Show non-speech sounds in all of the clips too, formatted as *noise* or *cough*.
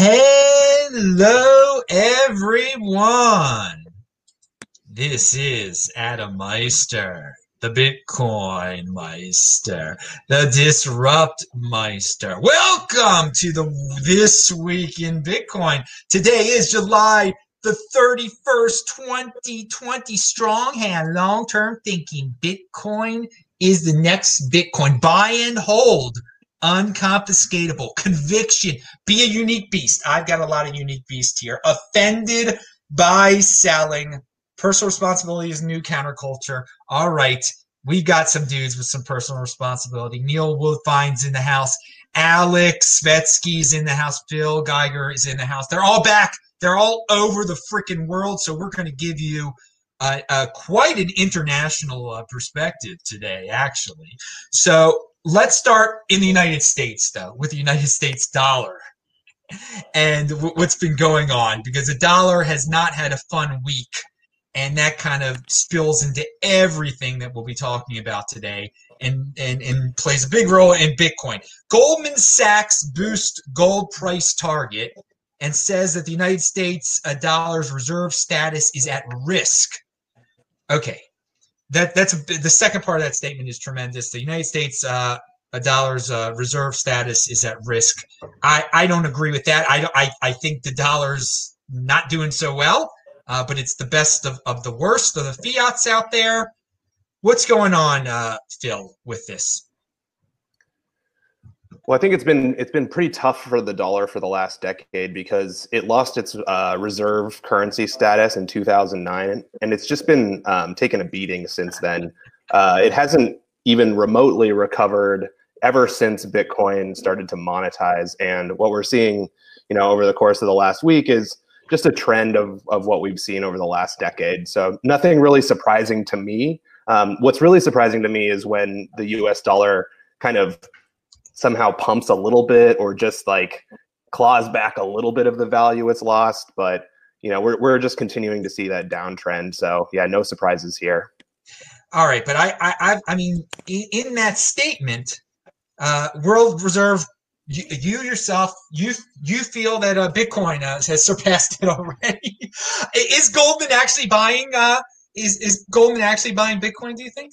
Hello, everyone. This is Adam Meister, the Bitcoin Meister, the Disrupt Meister. Welcome to the This Week in Bitcoin. Today is July the 31st, 2020. Strong hand, long term thinking. Bitcoin is the next Bitcoin. Buy and hold unconfiscatable conviction. Be a unique beast. I've got a lot of unique beasts here. Offended by selling. Personal responsibility is new counterculture. All right we got some dudes with some personal responsibility. Neil woodfine's in the house. Aleks Svetski's in the house. Phil Geiger is in the house. They're all back. They're all over the freaking world so we're going to give you uh, uh, quite an international uh, perspective today actually. So let's start in the United States, though, with the United States dollar and w- what's been going on because the dollar has not had a fun week. And that kind of spills into everything that we'll be talking about today and, and, and plays a big role in Bitcoin. Goldman Sachs boost gold price target and says that the United States a dollar's reserve status is at risk. Okay, that that's a, the second part of that statement is tremendous. The United States uh, dollar's uh, reserve status is at risk. I, I don't agree with that. I, I, I think the dollar's not doing so well, uh, but it's the best of, of the worst of the fiats out there. What's going on, uh, Phil, with this? Well, I think it's been it's been pretty tough for the dollar for the last decade because it lost its uh, reserve currency status in 2009, and it's just been um, taken a beating since then. Uh, it hasn't even remotely recovered ever since Bitcoin started to monetize. And what we're seeing, you know, over the course of the last week is just a trend of of what we've seen over the last decade. So nothing really surprising to me. Um, what's really surprising to me is when the U.S. dollar kind of somehow pumps a little bit or just like claws back a little bit of the value it's lost. But you know, we're we're just continuing to see that downtrend. So yeah, no surprises here. All right, but I I I mean, in that statement, uh, World Reserve, you, you yourself, you you feel that uh, Bitcoin uh, has surpassed it *laughs* already. is Goldman actually buying? Uh, is is Goldman actually buying Bitcoin? Do you think?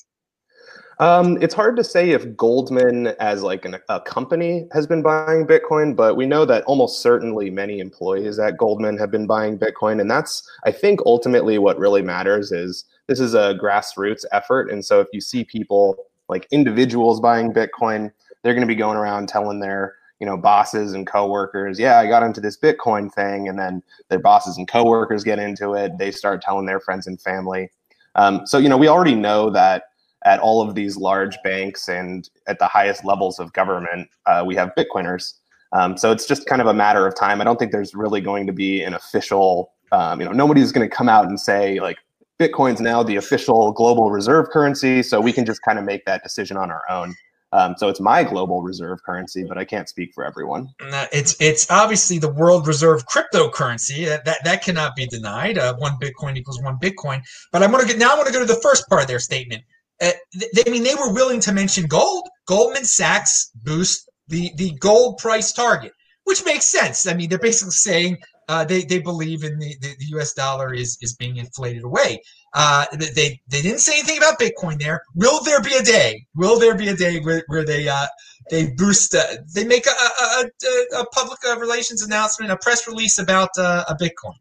Um, it's hard to say if Goldman, as like an, a company, has been buying Bitcoin, but we know that almost certainly many employees at Goldman have been buying Bitcoin, and that's I think ultimately what really matters is this is a grassroots effort, and so if you see people like individuals buying Bitcoin, they're going to be going around telling their you know bosses and coworkers, yeah, I got into this Bitcoin thing, and then their bosses and coworkers get into it. They start telling their friends and family. Um, so you know we already know that at all of these large banks and at the highest levels of government, uh, we have Bitcoiners. Um, so it's just kind of a matter of time. I don't think there's really going to be an official, um, you know, nobody's going to come out and say like Bitcoin's now the official global reserve currency. So we can just kind of make that decision on our own. Um, so it's my global reserve currency, but I can't speak for everyone. it's it's obviously the world reserve cryptocurrency that that, that cannot be denied. Uh, one Bitcoin equals one Bitcoin. But I'm going to get now. I want to go to the first part of their statement. Uh, they, I mean, they were willing to mention gold. Goldman Sachs boost the the gold price target, which makes sense. I mean, they're basically saying uh, they they believe in the, the, the, U.S. dollar is is being inflated away. Uh, they they didn't say anything about Bitcoin there. Will there be a day? Will there be a day where, where they uh, they boost? Uh, they make a, a, a, a public relations announcement, a press release about uh, a Bitcoin.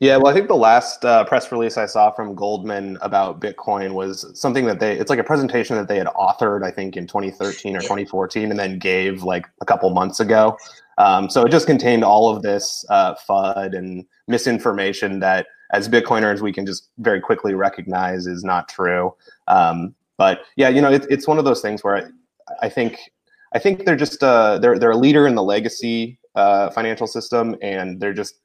Yeah, well, I think the last uh, press release I saw from Goldman about Bitcoin was something that they, it's like a presentation that they had authored, I think, in 2013 or 2014, and then gave like a couple months ago. Um, so it just contained all of this uh, FUD and misinformation that, as Bitcoiners, we can just very quickly recognize is not true. Um, but yeah, you know, it, it's one of those things where I, I think I think they're just uh, they're they're a leader in the legacy uh, financial system, and they're just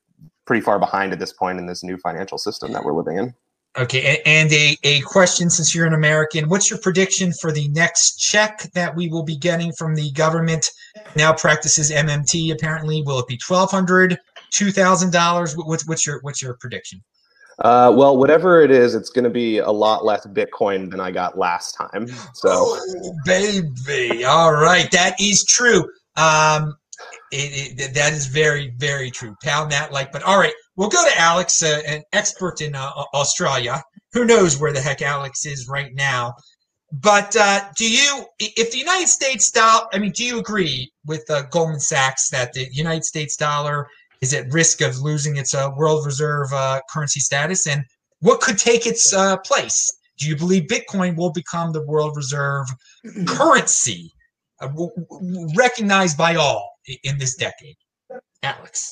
pretty far behind at this point in this new financial system that we're living in. Okay, and a, a question since you're an American, what's your prediction for the next check that we will be getting from the government? Now practices MMT apparently. Will it be twelve hundred, two thousand dollars? What's what's your what's your prediction? Uh, well, whatever it is, it's going to be a lot less Bitcoin than I got last time. So, oh, baby, all right, that is true. Um, It, it, that is very, very true. Pound that like, but all right, we'll go to Aleks, uh, an expert in uh, Australia. Who knows where the heck Aleks is right now? But uh, do you, if the United States dollar, I mean, do you agree with uh, Goldman Sachs that the United States dollar is at risk of losing its uh, world reserve uh, currency status? And what could take its place? Do you believe Bitcoin will become the world reserve currency recognized by all in this decade? Aleks.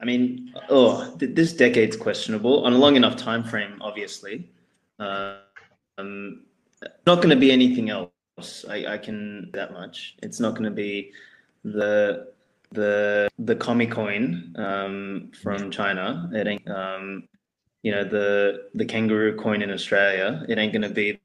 I mean, oh, this decade's questionable on a long enough time frame, obviously. Um, not going to be anything else. I, I can that much. It's not going to be the the the Comic coin um, from China. It ain't um, you know the the kangaroo coin in Australia. It ain't going to be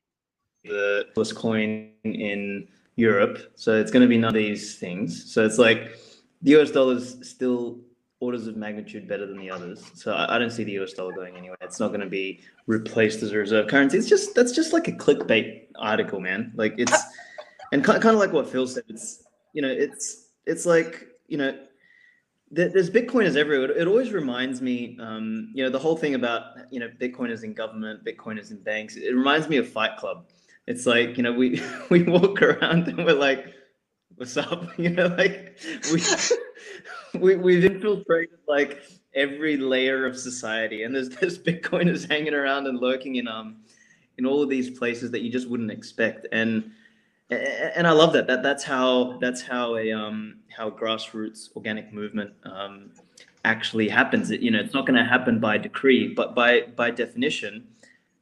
the plus coin in Europe. So it's going to be none of these things. So it's like the US dollar is still orders of magnitude better than the others. So I, I don't see the US dollar going anywhere. It's not going to be replaced as a reserve currency. It's just that's just like a clickbait article, man. Like it's and kind of like what Phil said. It's you know it's it's like you know there's Bitcoiners everywhere. It always reminds me, um, you know, the whole thing about you know Bitcoiners in government, Bitcoiners in banks. It reminds me of Fight Club. It's like you know we *laughs* we walk around and we're like, "What's up?" *laughs* You know, like we *laughs* we we've infiltrated like every layer of society, and there's there's Bitcoiners hanging around and lurking in um in all of these places that you just wouldn't expect, and and I love that. That that's how that's how a um how grassroots organic movement um actually happens. It, you know, it's not going to happen by decree, but by by definition,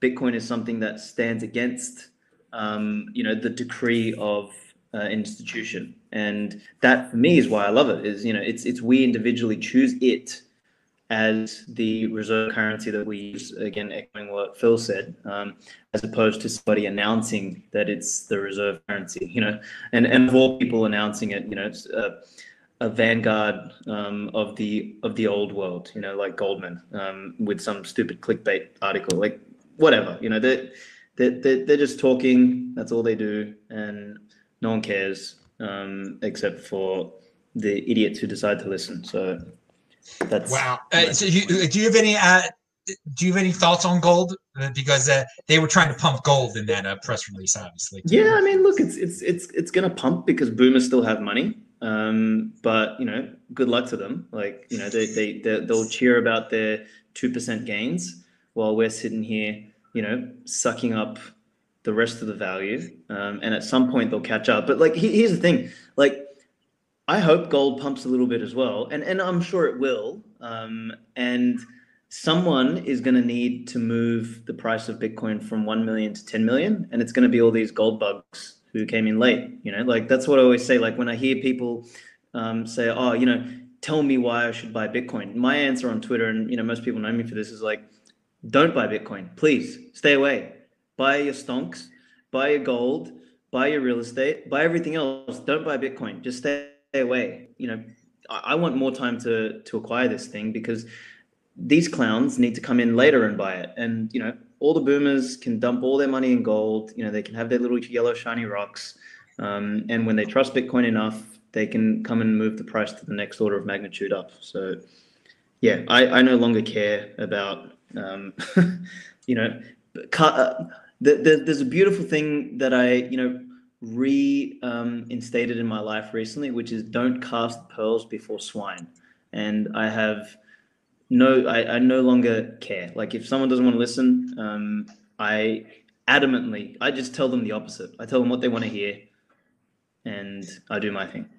Bitcoin is something that stands against um, you know the decree of uh, institution. And that for me is why i love it is you know it's it's we individually choose it as the reserve currency that we use. Again echoing what phil said um, as opposed to somebody announcing that it's the reserve currency you know. And and all people announcing it you know it's a, a vanguard um, of the of the old world you know like goldman um, with some stupid clickbait article like whatever you know they they're, they're, just talking that's all they do and no one cares um, except for the idiots who decide to listen. So that's wow. Uh, so you, do you have any uh, do you have any thoughts on gold? Uh, because uh, they were trying to pump gold in that uh, press release, obviously. Yeah, I mean, look, it's it's it's it's going to pump because boomers still have money. Um, but you know, good luck to them. Like you know, they they, they they'll cheer about their two percent gains while we're sitting here, you know, sucking up the rest of the value, um, and at some point they'll catch up. But like, here's the thing: like, I hope gold pumps a little bit as well, and and I'm sure it will. Um, and someone is going to need to move the price of Bitcoin from one million to ten million, and it's going to be all these gold bugs who came in late. You know, like that's what I always say. Like when I hear people um, say, "Oh, you know." Tell me why I should buy Bitcoin. My answer on Twitter, and you know most people know me for this, is like, don't buy Bitcoin. Please stay away buy your stonks, buy your gold, buy your real estate, buy everything else. Don't buy Bitcoin. Just stay away. You know, I, want more time to to acquire this thing because these clowns need to come in later and buy it. And you know, all the boomers can dump all their money in gold. You know, they can have their little yellow shiny rocks. Um, and when they trust Bitcoin enough, they can come and move the price to the next order of magnitude up. So, yeah, I, I no longer care about, um, *laughs* you know, uh, the, the, there's a beautiful thing that I, you know, reinstated um, in my life recently, which is don't cast pearls before swine. And I have no, I, I no longer care. Like if someone doesn't want to listen, um, I adamantly, I just tell them the opposite. I tell them what they want to hear, and I do my thing.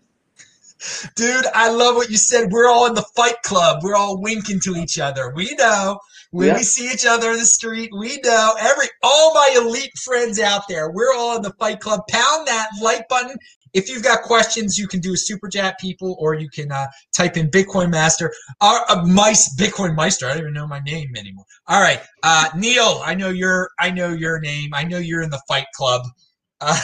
Dude, I love what you said. We're all in the fight club. We're all winking to each other. We know when yeah. we see each other in the street, we know every all my elite friends out there. We're all in the fight club. Pound that like button. If you've got questions, you can do a super chat, people, or you can uh, type in Bitcoin Master. Our uh, mice, Bitcoin Meister. I don't even know my name anymore. All right, uh, Neil. I know your. I know your name. I know you're in the Fight Club. Uh,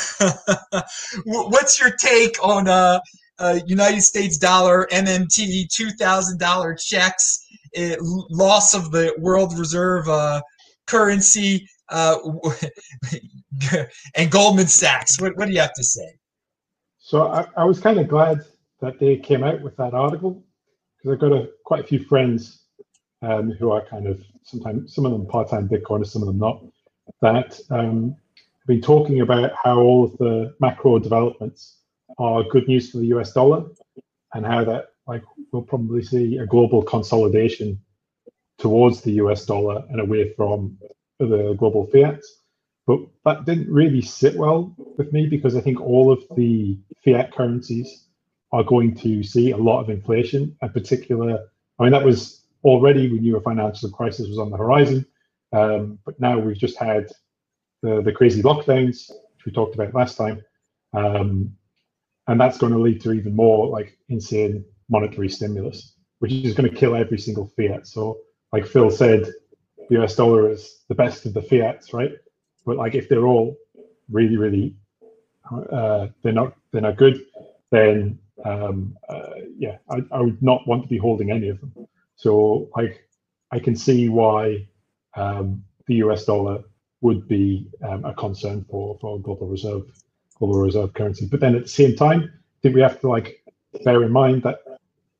*laughs* what's your take on uh, uh, United States dollar MMT $2,000 checks, it, loss of the world reserve uh, currency, uh, *laughs* and Goldman Sachs. What, what do you have to say? So I, I was kind of glad that they came out with that article because I've got a, quite a few friends um, who are kind of sometimes some of them part-time Bitcoiners, some of them not, that um, have been talking about how all of the macro developments are good news for the US dollar and how that like we'll probably see a global consolidation towards the US dollar and away from the global fiat. But that didn't really sit well with me because I think all of the fiat currencies are going to see a lot of inflation. In particular, I mean, that was already we knew a financial crisis was on the horizon. Um, but now we've just had the, the crazy lockdowns, which we talked about last time. Um, and that's going to lead to even more like insane monetary stimulus, which is going to kill every single fiat. So, like Phil said, the US dollar is the best of the fiats, right? But like if they're all really, really, uh, they're not they're not good, then um, uh, yeah, I, I would not want to be holding any of them. So like I can see why um, the US dollar would be um, a concern for for global reserve global reserve currency. But then at the same time, I think we have to like bear in mind that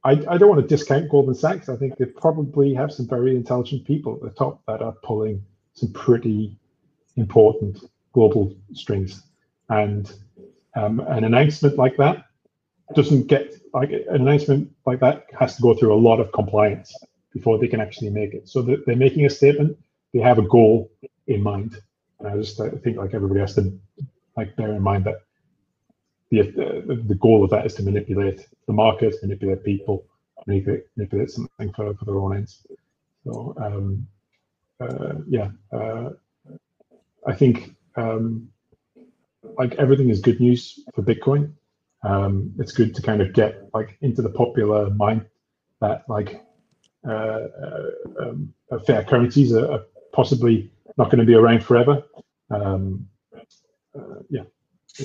I, I don't want to discount Goldman Sachs. I think they probably have some very intelligent people at the top that are pulling some pretty important global strings. And um, an announcement like that doesn't get like an announcement like that has to go through a lot of compliance before they can actually make it. So they're making a statement. They have a goal in mind, and I just I think like everybody has to like bear in mind that the uh, the goal of that is to manipulate the market, manipulate people, manipulate, manipulate something for, for their own ends. So um, uh, yeah, uh, I think um, like everything is good news for Bitcoin. Um, it's good to kind of get like into the popular mind that like uh, uh, um, fiat currencies are, are, possibly not going to be around forever. Um, uh, yeah.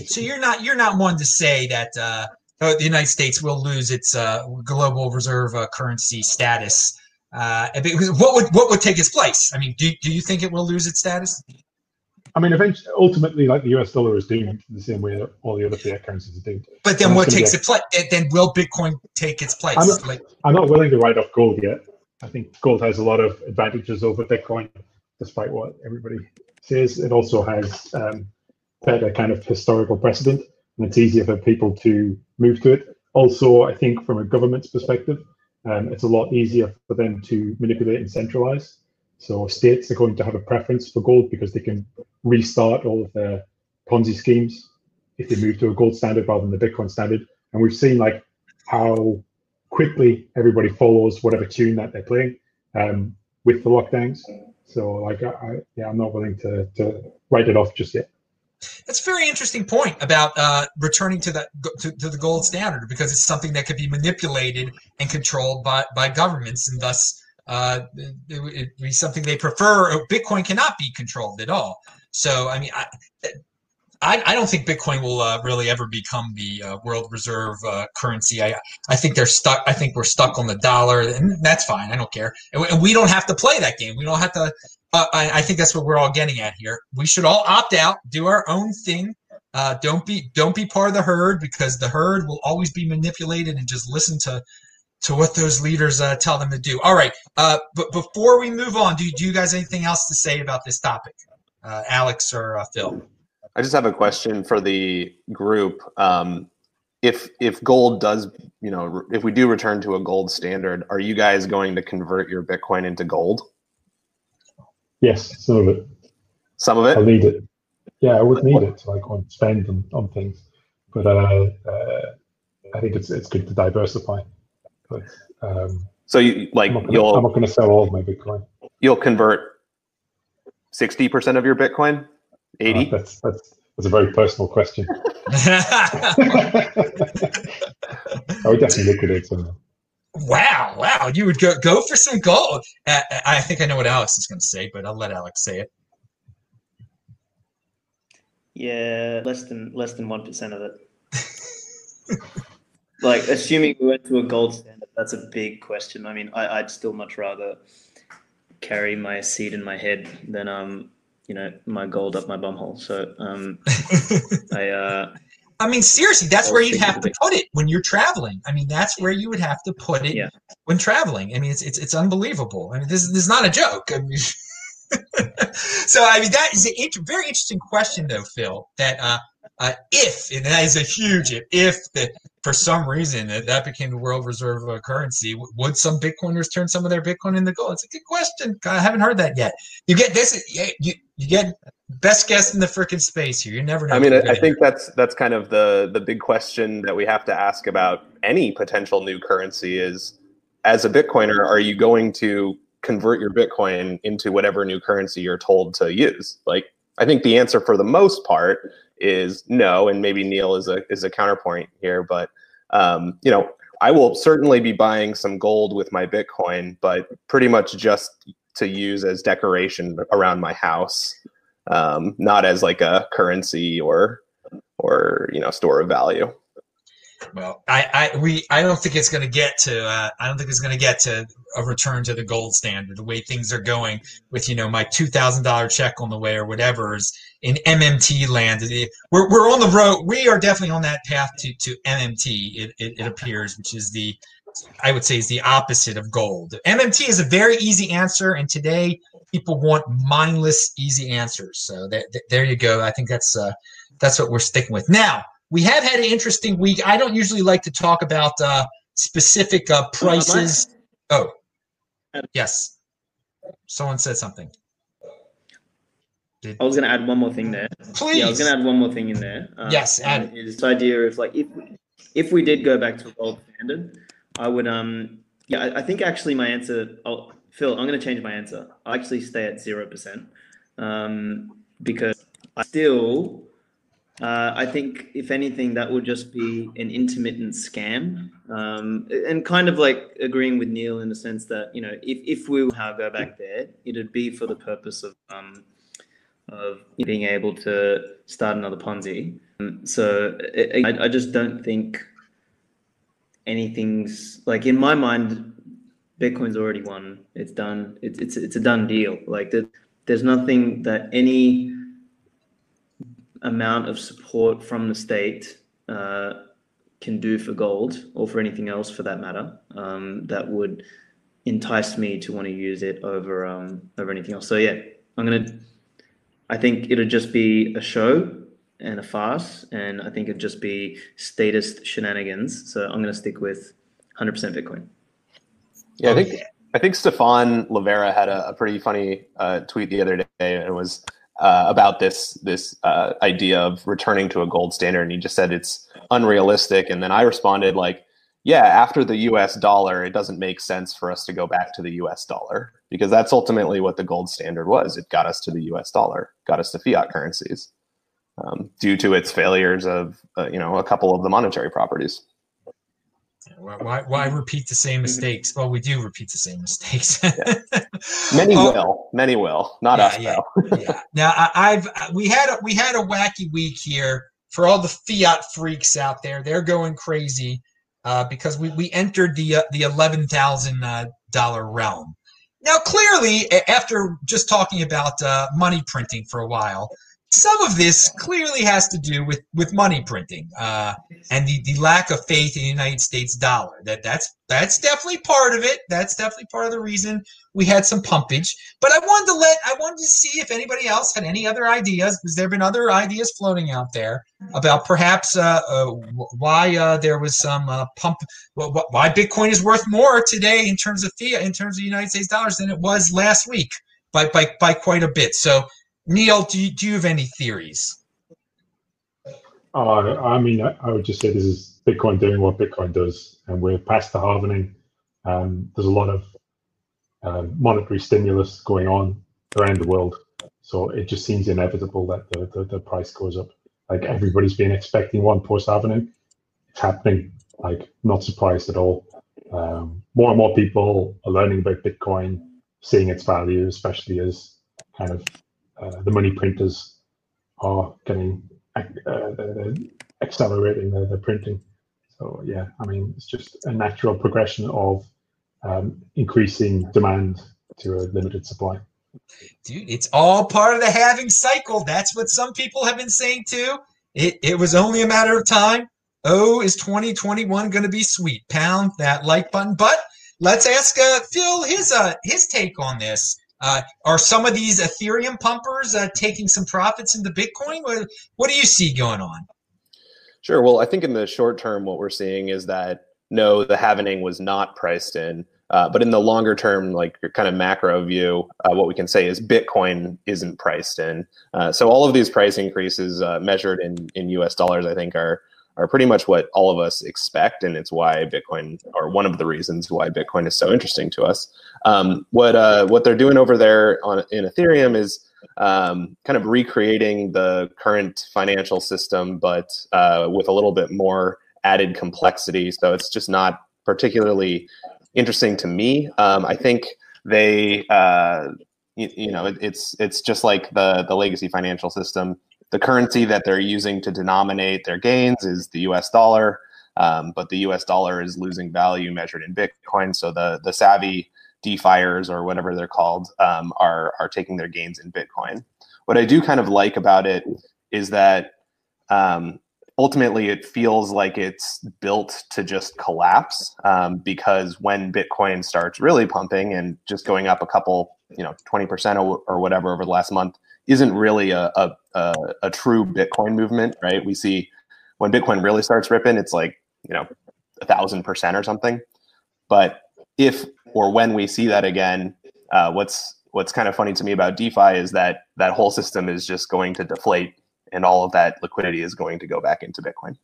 So you're not you're not one to say that uh, the United States will lose its uh, global reserve uh, currency status. Uh, what would what would take its place? I mean, do, do you think it will lose its status? I mean, eventually, ultimately, like the U.S. dollar is doomed the same way that all the other fiat currencies are doomed. But then, what takes its place? Then will Bitcoin take its place? I'm not, like, I'm not willing to write off gold yet. I think gold has a lot of advantages over Bitcoin, despite what everybody says. It also has um, better kind of historical precedent, and it's easier for people to move to it. Also, I think from a government's perspective, um, it's a lot easier for them to manipulate and centralize. So states are going to have a preference for gold because they can restart all of their Ponzi schemes if they move to a gold standard rather than the Bitcoin standard. And we've seen like how quickly everybody follows whatever tune that they're playing um, with the lockdowns. So like, I, I, yeah, I'm not willing to to write it off just yet. That's a very interesting point about uh, returning to the to, to, the gold standard because it's something that could be manipulated and controlled by, by governments, and thus uh, it would be something they prefer. Bitcoin cannot be controlled at all. So, I mean, I, I, I don't think Bitcoin will uh, really ever become the uh, world reserve uh, currency. I I think they're stuck. I think we're stuck on the dollar, and that's fine. I don't care. And we don't have to play that game. We don't have to uh, I, I, think that's what we're all getting at here. We should all opt out, do our own thing. Uh, don't be don't be part of the herd because the herd will always be manipulated and just listen to to what those leaders uh, tell them to do. All right, but before we move on, do, do you guys anything else to say about this topic, Aleks or Phil? I just have a question for the group. Um, if if gold does, you know, if we do return to a gold standard, are you guys going to convert your Bitcoin into gold? Yes, some of it. Some of it. I need it. Yeah, I would need it to like on spend on, on things, but uh, uh, I think it's it's good to diversify. But um, so you like I'm you'll I'm not going to sell all of my Bitcoin. You'll convert sixty percent of your Bitcoin. Eighty. Uh, that's that's that's a very personal question. *laughs* I would definitely liquidate some. Wow, wow! You would go go for some gold. Uh, I think I know what Aleks is going to say, but I'll let Aleks say it. Yeah, less than less than one percent of it. *laughs* like, assuming we went to a gold standard, that's a big question. I mean, I, would still much rather carry my seed in my head than um, you know, my gold up my bumhole. So um, *laughs* I uh, I mean, seriously, that's where you'd have to put it when you're traveling. I mean, that's where you would have to put it Yeah. when traveling. I mean, it's it's it's unbelievable. I mean, this, this is not a joke. I mean, *laughs* so I mean, that is a int- very interesting question, though, Phil. That uh, uh, if and that is a huge if, if the for some reason that, that became the world reserve uh, currency, w- would some Bitcoiners turn some of their Bitcoin into gold? It's a good question. I haven't heard that yet. You get this. You you get best guess in the freaking space here. You never know. I mean, I, I think that's that's kind of the the big question that we have to ask about any potential new currency is, as a Bitcoiner, are you going to convert your Bitcoin into whatever new currency you're told to use? Like, I think the answer for the most part is no, and maybe Neil is a is a counterpoint here, but um, you know, I will certainly be buying some gold with my Bitcoin, but pretty much just to use as decoration around my house um, not as like a currency or or you know store of value. Well, I, I, we, I don't think it's going to get to. Uh, I don't think it's going to get to a return to the gold standard. The way things are going with, you know, my two thousand dollar check on the way or whatever is in MMT land. We're, we're on the road. We are definitely on that path to to MMT. It, it, it appears, which is the, I would say, is the opposite of gold. MMT is a very easy answer, and today people want mindless, easy answers. So that, that- there you go. I think that's uh, that's what we're sticking with now we have had an interesting week. I don't usually like to talk about uh, specific uh, prices. Oh, yes. Someone said something. Did, I was going to add one more thing there. please. Yeah, I was going to add one more thing in there. Um, Yes, add this idea of like if if we did go back to a gold standard, I would um yeah I, I think actually my answer oh Phil I'm going to change my answer. I actually stay at zero percent um because I still uh, I think if anything that would just be an intermittent scam um, and kind of like agreeing with Neil in the sense that you know if if we were to go back there it'd be for the purpose of um of being able to start another Ponzi. Um, So I, I- just don't think anything's like in my mind. Bitcoin's already won. It's done. It's it's it's a done deal. Like there, there's nothing that any amount of support from the state uh, can do for gold or for anything else for that matter um, that would entice me to want to use it over um, over anything else. So yeah, I'm gonna. I think it'll just be a show and a farce, and I think it'd just be statist shenanigans. So I'm gonna stick with 100% Bitcoin. Yeah, I think I think Stephan Livera had a, a pretty funny uh, tweet the other day. and It was uh, about this this uh, idea of returning to a gold standard, and he just said it's unrealistic. And then I responded like, "Yeah, after the U.S. dollar, it doesn't make sense for us to go back to the U.S. dollar because that's ultimately what the gold standard was. It got us to the U.S. dollar, got us to fiat currencies, um, due to its failures of uh, you know a couple of the monetary properties." Why, why, why repeat the same mistakes? Well, we do repeat the same mistakes. Many Oh, will, many will, not Yeah, us yeah. though. yeah. Now I, I've we had a, we had a wacky week here for all the fiat freaks out there. They're going crazy uh, because we, we entered the uh, the eleven thousand uh, dollar realm. Now, clearly, after just talking about uh, money printing for a while, some of this clearly has to do with with money printing uh, and the, the lack of faith in the United States dollar. That that's that's definitely part of it. That's definitely part of the reason we had some pumpage. But I wanted to let I wanted to see if anybody else had any other ideas. Because there been other ideas floating out there about perhaps uh, uh, why uh, there was some uh, pump, wh- wh- why Bitcoin is worth more today in terms of fiat, in terms of United States dollars than it was last week by by, by quite a bit. So, Neil, do you, do you have any theories? Uh, I mean, I, would just say this is Bitcoin doing what Bitcoin does, and we're past the halvening. Um, there's a lot of uh, monetary stimulus going on around the world, so it just seems inevitable that the, the, the price goes up. Like everybody's been expecting one post halvening, it's happening. Like not surprised at all. Um, more and more people are learning about Bitcoin, seeing its value, especially as kind of the money printers are getting uh, they're accelerating their, the printing. So yeah, I mean it's just a natural progression of um, increasing demand to a limited supply. Dude, it's all part of the halving cycle. That's what some people have been saying too. it, it was only a matter of time. Oh, is 2021 going to be sweet? Pound that like button. But let's ask uh, Phil his uh, his take on this. Uh, are some of these Ethereum pumpers uh, taking some profits into Bitcoin? What, what do you see going on? Sure. Well, I think in the short term, what we're seeing is that no, the halvening was not priced in. Uh, but in the longer term, like your kind of macro view, uh, what we can say is Bitcoin isn't priced in. Uh, so all of these price increases uh, measured in, in US dollars, I think, are are pretty much what all of us expect, and it's why Bitcoin, or one of the reasons why Bitcoin is so interesting to us. Um, what uh, what they're doing over there on in Ethereum is um, kind of recreating the current financial system, but uh, with a little bit more added complexity. So it's just not particularly interesting to me. Um, I think they, uh, you, you, know, it, it's it's just like the the legacy financial system the currency that they're using to denominate their gains is the US dollar, um, but the US dollar is losing value measured in Bitcoin. So the, the savvy DeFiers or whatever they're called um, are, are taking their gains in Bitcoin. What I do kind of like about it is that um, ultimately it feels like it's built to just collapse um, because when Bitcoin starts really pumping and just going up a couple, you know, 20% or, or whatever over the last month, isn't really a, a, a, a true Bitcoin movement, right? We see when Bitcoin really starts ripping, it's like, you know, a thousand percent or something. But if or when we see that again, uh, what's what's kind of funny to me about DeFi is that that whole system is just going to deflate, and all of that liquidity is going to go back into Bitcoin.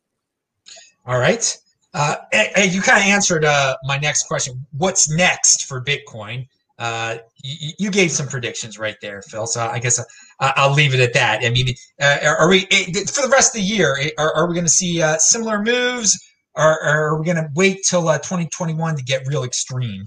All right. Uh, you kind of answered uh, my next question. What's next for Bitcoin? Uh, you, you, gave some predictions right there, Phil. So I guess I, will leave it at that. I mean, uh, are we eh, for the rest of the year? Eh, are, are we going to see uh, similar moves, or, or are we going to wait till uh, 2021 to get real extreme?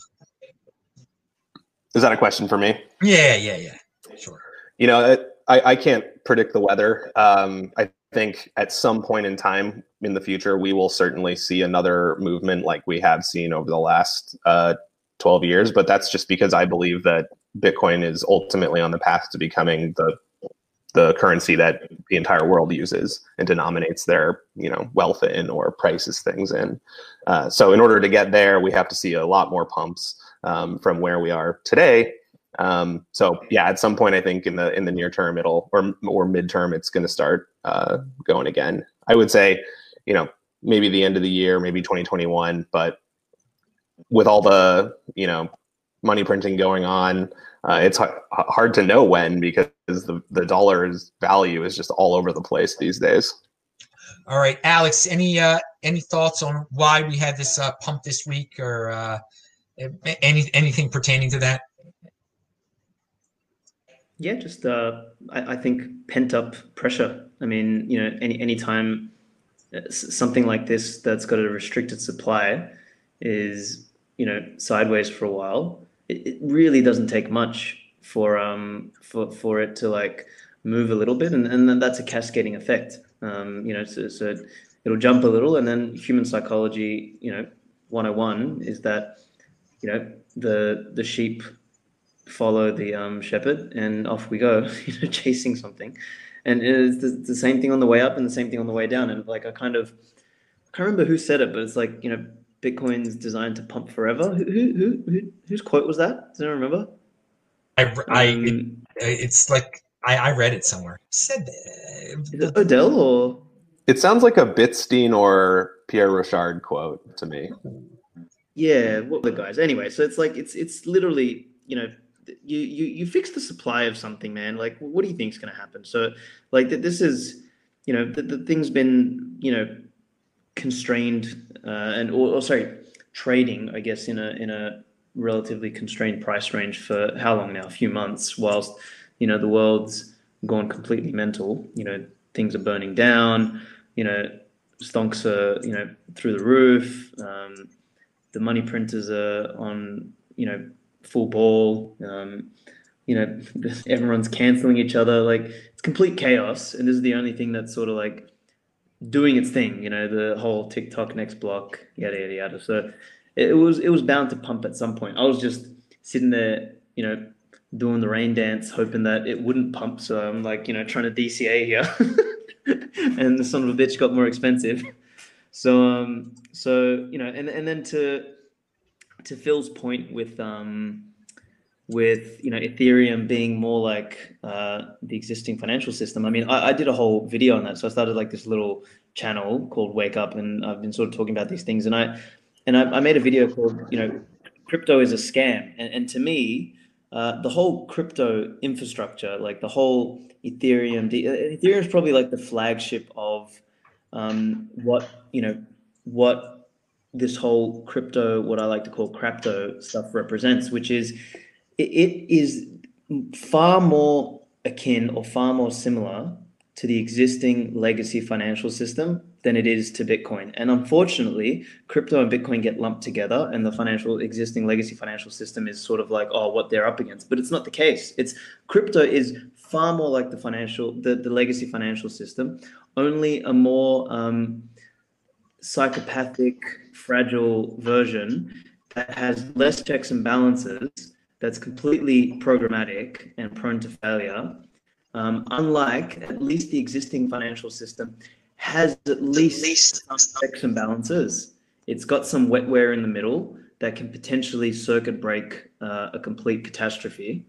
Is that a question for me? Yeah, yeah, yeah. Sure. You know, it, I, I can't predict the weather. Um, I think at some point in time in the future, we will certainly see another movement like we have seen over the last uh, 12 years, but that's just because I believe that Bitcoin is ultimately on the path to becoming the the currency that the entire world uses and denominates their you know wealth in or prices things in. Uh, so in order to get there, we have to see a lot more pumps um, from where we are today. Um, so yeah, at some point, I think in the in the near term, it'll or or midterm, it's going to start uh, going again. I would say, you know, maybe the end of the year, maybe 2021, but with all the you know money printing going on, uh, it's h- hard to know when because the the dollar's value is just all over the place these days. All right, Aleks, any uh, any thoughts on why we had this uh, pump this week, or uh, any anything pertaining to that? Yeah, just uh, I, I think pent up pressure. I mean, you know, any any time uh, something like this that's got a restricted supply is you know sideways for a while, it, it really doesn't take much for um for for it to like move a little bit, and and then that's a cascading effect. Um, you know, so, so it'll jump a little, and then human psychology, you know, 101 is that you know the the sheep follow the um, shepherd, and off we go, *laughs* you know, chasing something. And it's the, the same thing on the way up, and the same thing on the way down. And like I kind of I can't remember who said it, but it's like you know Bitcoin's designed to pump forever. Who, who, who, whose quote was that? Does anyone remember? I, I um, it, it's like I, I read it somewhere. said uh, is it Odell or? It sounds like a Bitstein or Pierre Rochard quote to me. Yeah, what the guys? Anyway, so it's like it's it's literally you know you you you fix the supply of something, man. Like, what do you think is going to happen? So, like, that this is you know the, the thing's been you know constrained uh, and or, or, sorry trading i guess in a in a relatively constrained price range for how long now? A few months whilst you know the world's gone completely mental. You know things are burning down. You know stonks are you know through the roof. Um, the money printers are on you know full ball. Um, you know *laughs* everyone's canceling each other. Like it's complete chaos. And this is the only thing that's sort of like doing its thing. You know, the whole TikTok next block, yada yada yada. So it was it was bound to pump at some point. I was just sitting there, you know, doing the rain dance, hoping that it wouldn't pump. So I'm like, you know, trying to DCA here, *laughs* and the son of a bitch got more expensive. So um, so you know, and and then to to Phil's point with um, with you know Ethereum being more like uh, the existing financial system. I mean, I, I, did a whole video on that. So I started like this little channel called Wake Up, and I've been sort of talking about these things. And I and I, I made a video called you know crypto is a scam. And, and to me, uh, the whole crypto infrastructure, like the whole Ethereum, uh, Ethereum is probably like the flagship of um, what you know what this whole crypto, what I like to call crypto stuff represents, which is it, is far more akin or far more similar to the existing legacy financial system than it is to Bitcoin. And unfortunately, crypto and Bitcoin get lumped together, and the financial existing legacy financial system is sort of like, oh, what they're up against. But it's not the case. It's crypto is far more like the financial, the, the legacy financial system, only a more um, psychopathic, fragile version that has less checks and balances, that's completely programmatic and prone to failure. Um, unlike at least the existing financial system has at least, at least some checks and balances. It's got some wetware in the middle that can potentially circuit break uh, a complete catastrophe.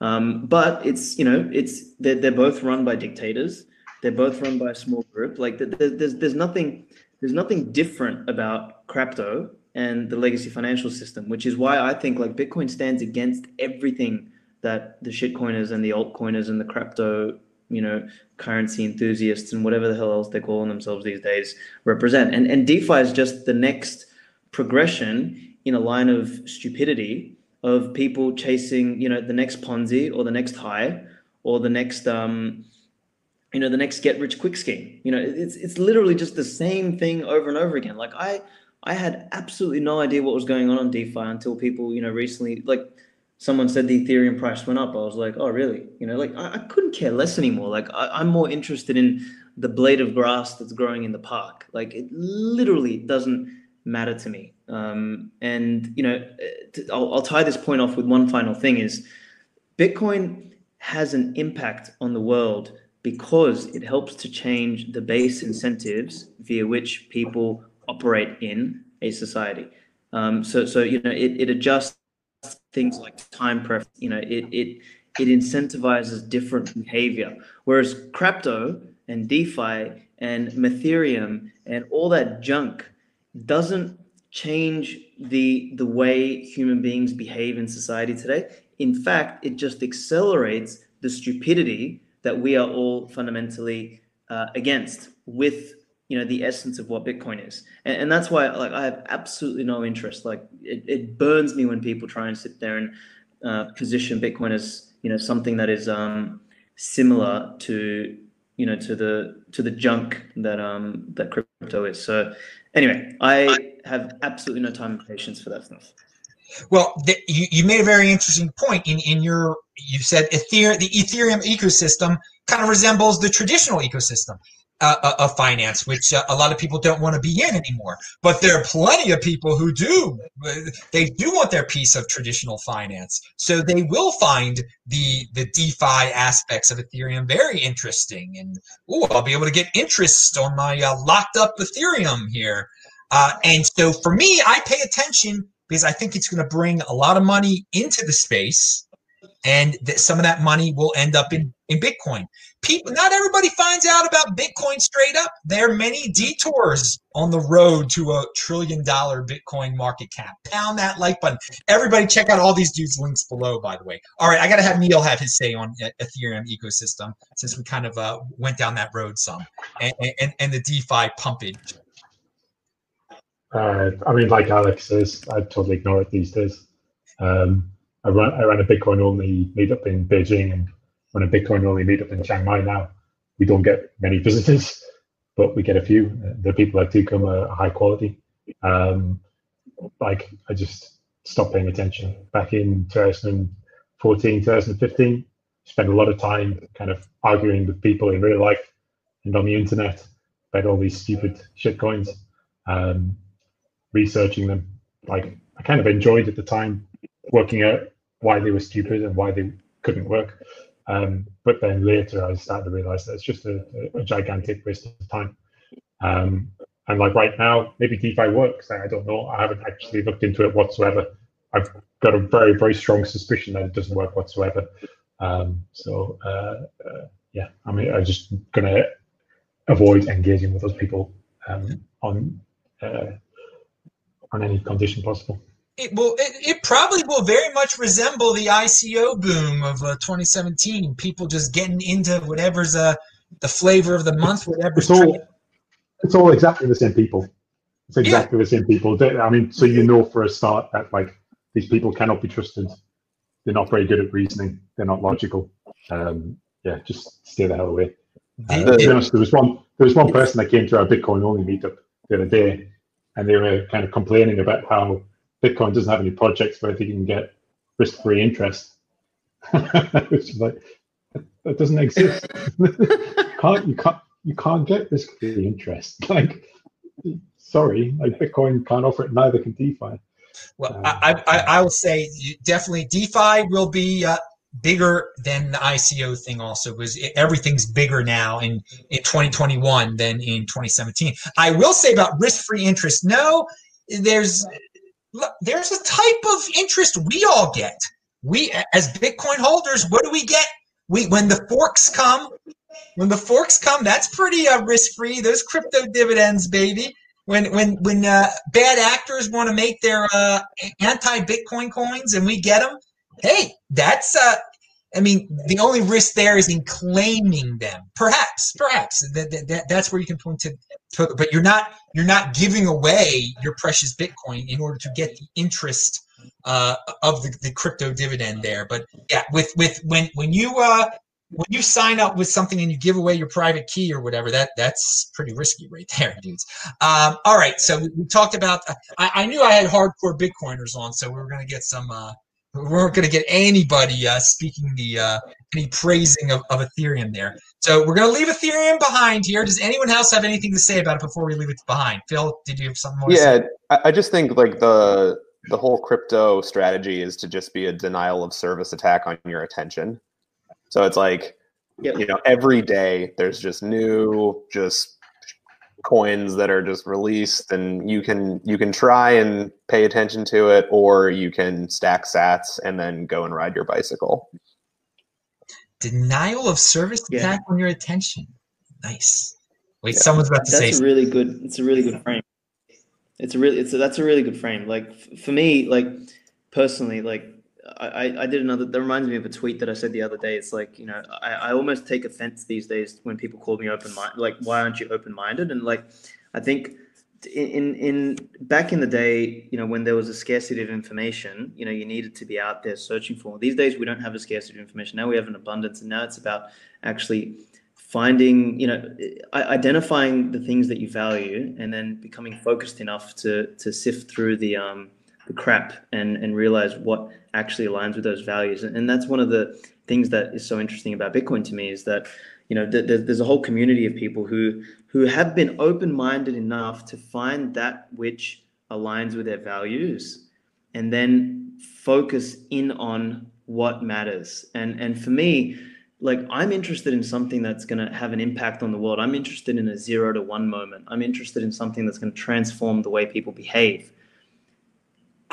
Um, but it's you know it's they're, they're both run by dictators. They're both run by a small group. Like there's there's nothing there's nothing different about crypto and the legacy financial system, which is why I think like Bitcoin stands against everything that the shitcoiners and the altcoiners and the crypto you know, currency enthusiasts and whatever the hell else they're calling themselves these days represent. And and DeFi is just the next progression in a line of stupidity of people chasing, you know, the next Ponzi or the next high or the next um you know the next get rich quick scheme you know it's it's literally just the same thing over and over again like i i had absolutely no idea what was going on on defi until people you know recently like someone said the Ethereum price went up, I was like, oh, really? You know, like I, I couldn't care less anymore. Like I, am more interested in the blade of grass that's growing in the park. Like it literally doesn't matter to me. Um, and you know, I'll, I'll tie this point off with one final thing: is Bitcoin has an impact on the world because it helps to change the base incentives via which people operate in a society. Um, so, so you know, it, it adjusts things like time preference, you know, it it it incentivizes different behavior. Whereas crypto and DeFi and Ethereum and all that junk doesn't change the the way human beings behave in society today. In fact, it just accelerates the stupidity that we are all fundamentally uh, against with you know the essence of what bitcoin is. And, and, that's why like i have absolutely no interest. Like it, it burns me when people try and sit there and uh, position bitcoin as you know something that is um, similar to you know to the to the junk that um that crypto is. So anyway i have absolutely no time and patience for that stuff. Well, the, you, you made a very interesting point in, in your you said Ethereum, the Ethereum ecosystem kind of resembles the traditional ecosystem of finance, which uh, a lot of people don't want to be in anymore. But there are plenty of people who do. They do want their piece of traditional finance, so they will find the the DeFi aspects of Ethereum very interesting. And oh, I'll be able to get interest on my uh, locked up Ethereum here. Uh, and so for me, I pay attention because I think it's going to bring a lot of money into the space and that some of that money will end up in, in Bitcoin. People, not everybody finds out about Bitcoin straight up. There are many detours on the road to a trillion dollar Bitcoin market cap. Pound that like button. Everybody, check out all these dudes' links below. By the way, all right, I got to have Neil have his say on Ethereum ecosystem since we kind of uh, went down that road some, and, and, and the DeFi pumpage. Uh, I mean, like Alex says, I totally ignore it these days. Um, I run I ran a Bitcoin only meetup in Beijing and run a Bitcoin only meetup in Chiang Mai now. We don't get many *laughs* visitors, but we get a few. The people that do come are high quality. Um, like I just stopped paying attention back in 2014, 2015. Spent a lot of time kind of arguing with people in real life and on the internet about all these stupid shitcoins, um, researching them. Like I kind of enjoyed at the time working out why they were stupid and why they couldn't work. Um, but then later, I started to realize that it's just a, a gigantic waste of time. Um, and like right now, maybe DeFi works. I don't know. I haven't actually looked into it whatsoever. I've got a very, very strong suspicion that it doesn't work whatsoever. Um, so uh, uh, yeah, I mean, I'm just gonna avoid engaging with those people um, on uh, on any condition possible. It will. It, it, probably will very much resemble the ICO boom of uh, 2017. People just getting into whatever's uh, the flavor of the month, whatever's. It's all, it's all exactly the same people. It's exactly yeah. the same people. I mean, so you know for a start that like these people cannot be trusted. They're not very good at reasoning. They're not logical. Um, yeah, just stay the hell away. Uh, to be honest, there was one there was one person that came to our Bitcoin only meetup the other day, and they were kind of complaining about how Bitcoin doesn't have any projects where they can get risk free interest. *laughs* Which is like that doesn't exist. *laughs* can't you can't you can't get risk free interest. *laughs* Like sorry, like Bitcoin can't offer it, neither can DeFi. Well, um, I, I, I will say definitely DeFi will be uh, bigger than the ICO thing also because everything's bigger now in, in 2021 than in 2017. I will say about risk-free interest, no, there's there's a type of interest we all get. We as Bitcoin holders, what do we get? We when the forks come, when the forks come, that's pretty uh, risk-free. Those crypto dividends, baby when when when uh, bad actors want to make their uh, anti-Bitcoin coins and we get them, hey, that's uh, I mean, the only risk there is in claiming them. Perhaps, perhaps that, that, that that's where you can point to, to, but you're not you're not giving away your precious Bitcoin in order to get the interest uh, of the, the crypto dividend there. But yeah, with with when when you uh, when you sign up with something and you give away your private key or whatever, that that's pretty risky right there, *laughs* dudes. Um, all right, so we, we talked about. Uh, I, I, knew I had hardcore Bitcoiners on, so we were going to get some. Uh, we weren't going to get anybody uh, speaking the uh, any praising of, of Ethereum there. So we're going to leave Ethereum behind here. Does anyone else have anything to say about it before we leave it behind? Phil, did you have something more? Yeah, I just think like the the whole crypto strategy is to just be a denial of service attack on your attention. So it's like, yep. you know, every day there's just new, just coins that are just released and you can you can try and pay attention to it or you can stack sats and then go and ride your bicycle. Denial of service yeah. attack on your attention. Nice. Wait yeah. someone's about to that's say a really good it's a really good frame. It's a really it's a, that's a really good frame. Like f- for me like personally like I, I did another that reminds me of a tweet that I said the other day. It's like, you know, I, I almost take offense these days when people call me open minded like why aren't you open minded? And like I think in in back in the day, you know, when there was a scarcity of information, you know, you needed to be out there searching for. These days we don't have a scarcity of information. Now we have an abundance and now it's about actually finding, you know, identifying the things that you value and then becoming focused enough to to sift through the um the crap and and realize what actually aligns with those values. And, and that's one of the things that is so interesting about Bitcoin to me is that you know th- there's a whole community of people who who have been open-minded enough to find that which aligns with their values and then focus in on what matters. And and for me like i'm interested in something that's going to have an impact on the world. I'm interested in a zero to one moment. I'm interested in something that's going to transform the way people behave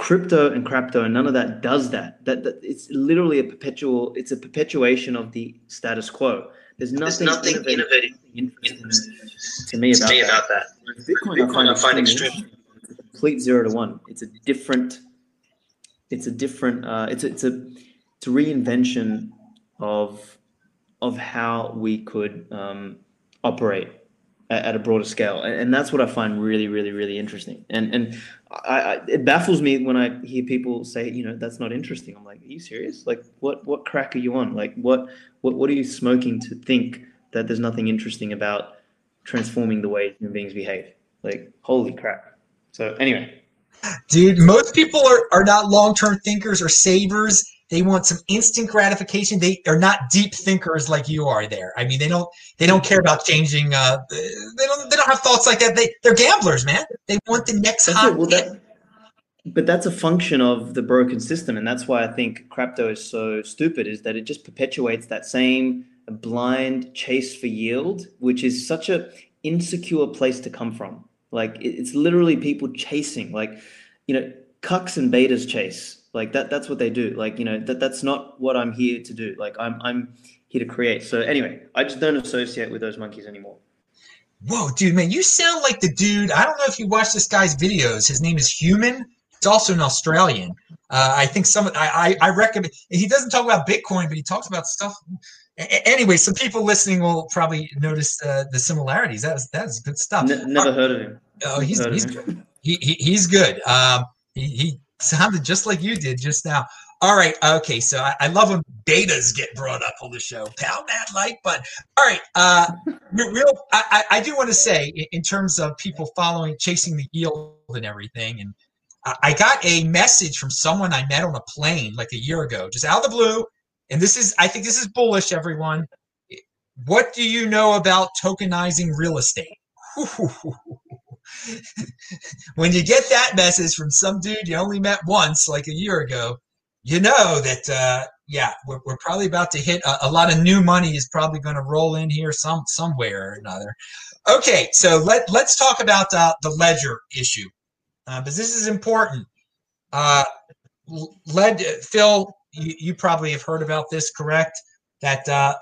crypto and crypto and none of that does that. that. That it's literally a perpetual. It's a perpetuation of the status quo. There's nothing, There's nothing innovative, innovative to me about, me that. about that. Bitcoin, Bitcoin I find, extremely complete zero to one. It's a different. It's a different. Uh, it's a, it's a it's a reinvention of of how we could um, operate at, at, a broader scale, and, and that's what I find really, really, really interesting. And and I, I, it baffles me when I hear people say, you know, that's not interesting. I'm like, are you serious? Like, what what crack are you on? Like, what what what are you smoking to think that there's nothing interesting about transforming the way human beings behave? Like, holy crap! So anyway, dude, most people are are not long term thinkers or savers. They want some instant gratification. They are not deep thinkers like you are. There, I mean, they don't they don't care about changing. Uh, they don't they don't have thoughts like that. They they're gamblers, man. They want the next hot. Well, that, but that's a function of the broken system, and that's why I think crypto is so stupid. Is that it just perpetuates that same blind chase for yield, which is such a insecure place to come from. Like it's literally people chasing, like you know, cucks and betas chase. Like that. That's what they do. Like you know, that that's not what I'm here to do. Like I'm I'm here to create. So anyway, I just don't associate with those monkeys anymore. Whoa, dude, man, you sound like the dude. I don't know if you watch this guy's videos. His name is Human. It's also an Australian. Uh, I think some. I, I I recommend. He doesn't talk about Bitcoin, but he talks about stuff. Anyway, some people listening will probably notice uh, the similarities. That was that was good stuff. N- never heard of him. Oh, he's he's good. He, he, he's good. Um, he, he sounded just like you did just now. All right. Okay. So I, I, love when betas get brought up on the show. Pound that like button. All right. Uh, real. I, I do want to say in terms of people following, chasing the yield and everything, and I got a message from someone I met on a plane like a year ago, just out of the blue. And this is, I think this is bullish, everyone. What do you know about tokenizing real estate? *laughs* when you get that message from some dude you only met once, like a year ago, you know that uh, yeah, we're, we're probably about to hit a, a lot of new money is probably going to roll in here some somewhere or another. Okay, so let let's talk about uh, the ledger issue, uh, because this is important. Uh, led Phil, you, you probably have heard about this, correct? That uh,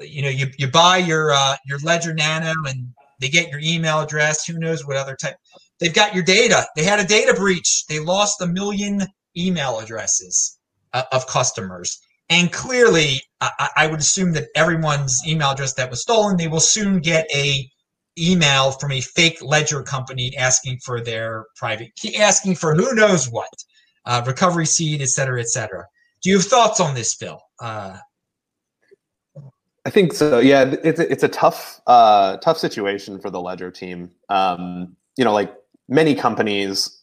you know you, you buy your uh, your Ledger Nano and they get your email address. Who knows what other type? They've got your data. They had a data breach. They lost a million email addresses uh, of customers. And clearly, I, I would assume that everyone's email address that was stolen, they will soon get a email from a fake ledger company asking for their private key, asking for who knows what, uh, recovery seed, et cetera, et cetera. Do you have thoughts on this, Phil? Uh, I think so. Yeah, it's a, it's a tough uh, tough situation for the Ledger team. Um, you know, like many companies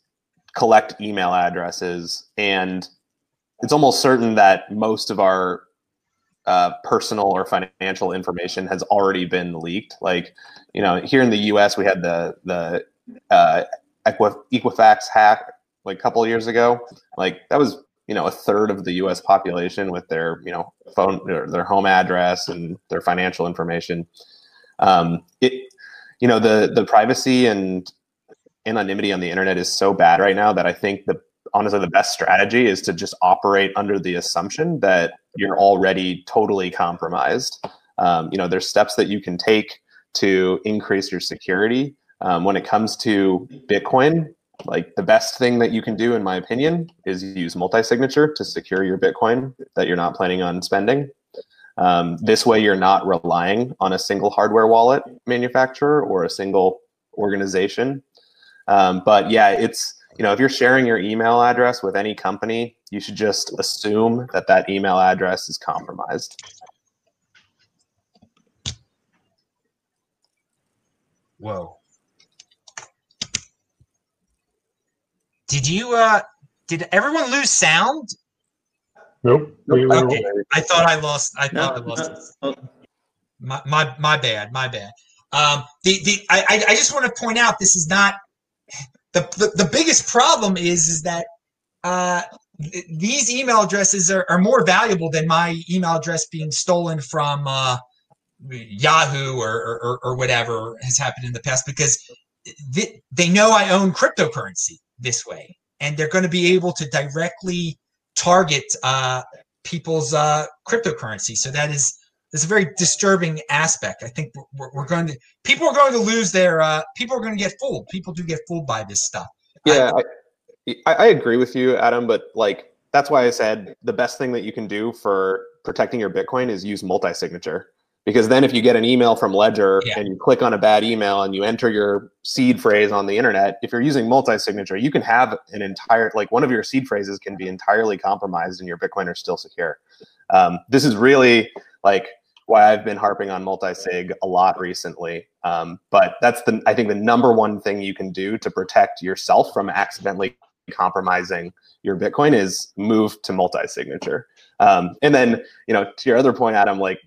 collect email addresses and it's almost certain that most of our uh, personal or financial information has already been leaked. Like, you know, here in the U.S., we had the the uh, Equifax hack like a couple years ago. Like that was you know a third of the U.S. population with their you know phone or their home address and their financial information. Um, it you know the the privacy and anonymity on the internet is so bad right now that I think the honestly the best strategy is to just operate under the assumption that you're already totally compromised. Um, you know, there's steps that you can take to increase your security. Um, when it comes to Bitcoin, like the best thing that you can do, in my opinion, is use multi-signature to secure your Bitcoin that you're not planning on spending. Um, this way, you're not relying on a single hardware wallet manufacturer or a single organization. Um, but yeah, it's you know, if you're sharing your email address with any company, you should just assume that that email address is compromised. Whoa. Did you uh did everyone lose sound? Nope. okay. I thought I lost I thought no, I lost no. my, my my bad, my bad. Um the the I I just want to point out this is not the, the, the biggest problem is is that uh, th- these email addresses are, are more valuable than my email address being stolen from uh, Yahoo or, or, or whatever has happened in the past because th- they know I own cryptocurrency this way, and they're going to be able to directly target uh, people's uh, cryptocurrency. So that is it's a very disturbing aspect. I think we're, we're, going to people are going to lose their uh, people are going to get fooled. People do get fooled by this stuff. Yeah, I, I, I agree with you, Adam. But like that's why I said the best thing that you can do for protecting your Bitcoin is use multi-signature. Because then, if you get an email from Ledger yeah. and you click on a bad email and you enter your seed phrase on the internet, if you're using multi-signature, you can have an entire like one of your seed phrases can be entirely compromised and your Bitcoin are still secure. Um, this is really like why I've been harping on multi-sig a lot recently. Um, but that's the I think the number one thing you can do to protect yourself from accidentally compromising your Bitcoin is move to multi-signature. Um, and then you know to your other point, Adam, like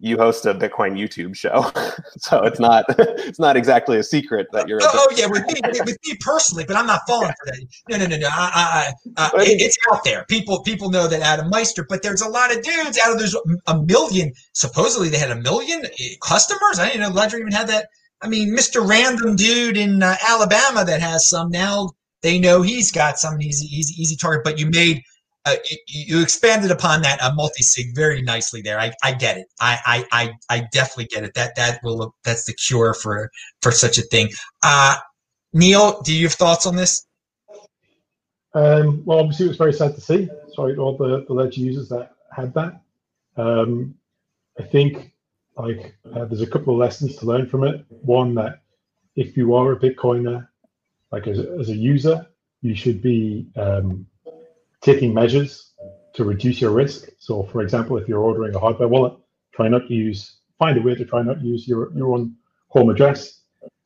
you host a Bitcoin YouTube show, *laughs* so it's not *laughs* it's not exactly a secret that you're. Oh, oh yeah, with me, with me personally, but I'm not falling for that. No, no, no, no. I, I, I, it, it's out there. People people know that Adam Meister, but there's a lot of dudes out of there's a million. Supposedly they had a million eh, customers. I didn't know Ledger even had that. I mean, Mr. Random dude in uh, Alabama that has some now. They know he's got some. He's easy easy target. But you made uh, you expanded upon that uh, multi-sig very nicely there. I, I get it. I, I, I, definitely get it. That that will that's the cure for for such a thing. Uh, Neil, do you have thoughts on this? Um, well, obviously, it was very sad to see. Sorry, to all the, the ledger users that had that. Um, I think like uh, there's a couple of lessons to learn from it. One that if you are a Bitcoiner, like as, as a user, you should be um, taking measures to reduce your risk. So, for example, if you're ordering a hardware wallet, try not to use, find a way to try not to use your, your own home address.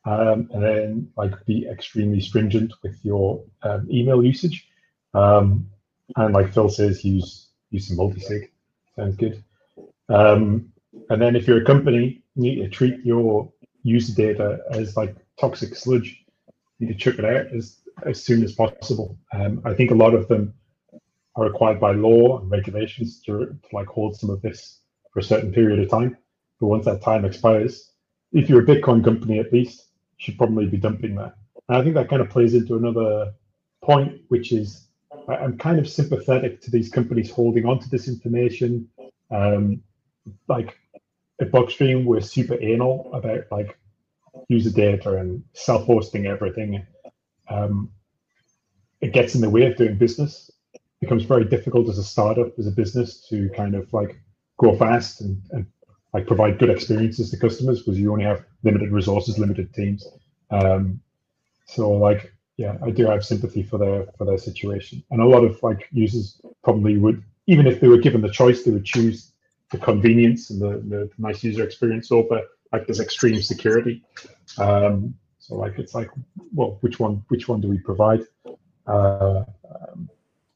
Um, and then like be extremely stringent with your um, email usage. Um, and like Phil says, use use some multi-sig. Sounds good. Um, and then if you're a company, you need to treat your user data as like toxic sludge. You need to chuck it out as, as soon as possible. Um, I think a lot of them are required by law and regulations to, to like hold some of this for a certain period of time. But once that time expires, if you're a Bitcoin company at least, you should probably be dumping that. And I think that kind of plays into another point, which is I'm kind of sympathetic to these companies holding on to this information. Um, like at Blockstream, we're super anal about like user data and self-hosting everything. Um, it gets in the way of doing business becomes very difficult as a startup, as a business, to kind of like grow fast and, and like provide good experiences to customers because you only have limited resources, limited teams. Um, so like, yeah, I do have sympathy for their for their situation, and a lot of like users probably would, even if they were given the choice, they would choose the convenience and the, the nice user experience over like this extreme security. Um, so like, it's like, well, which one which one do we provide? Uh, um,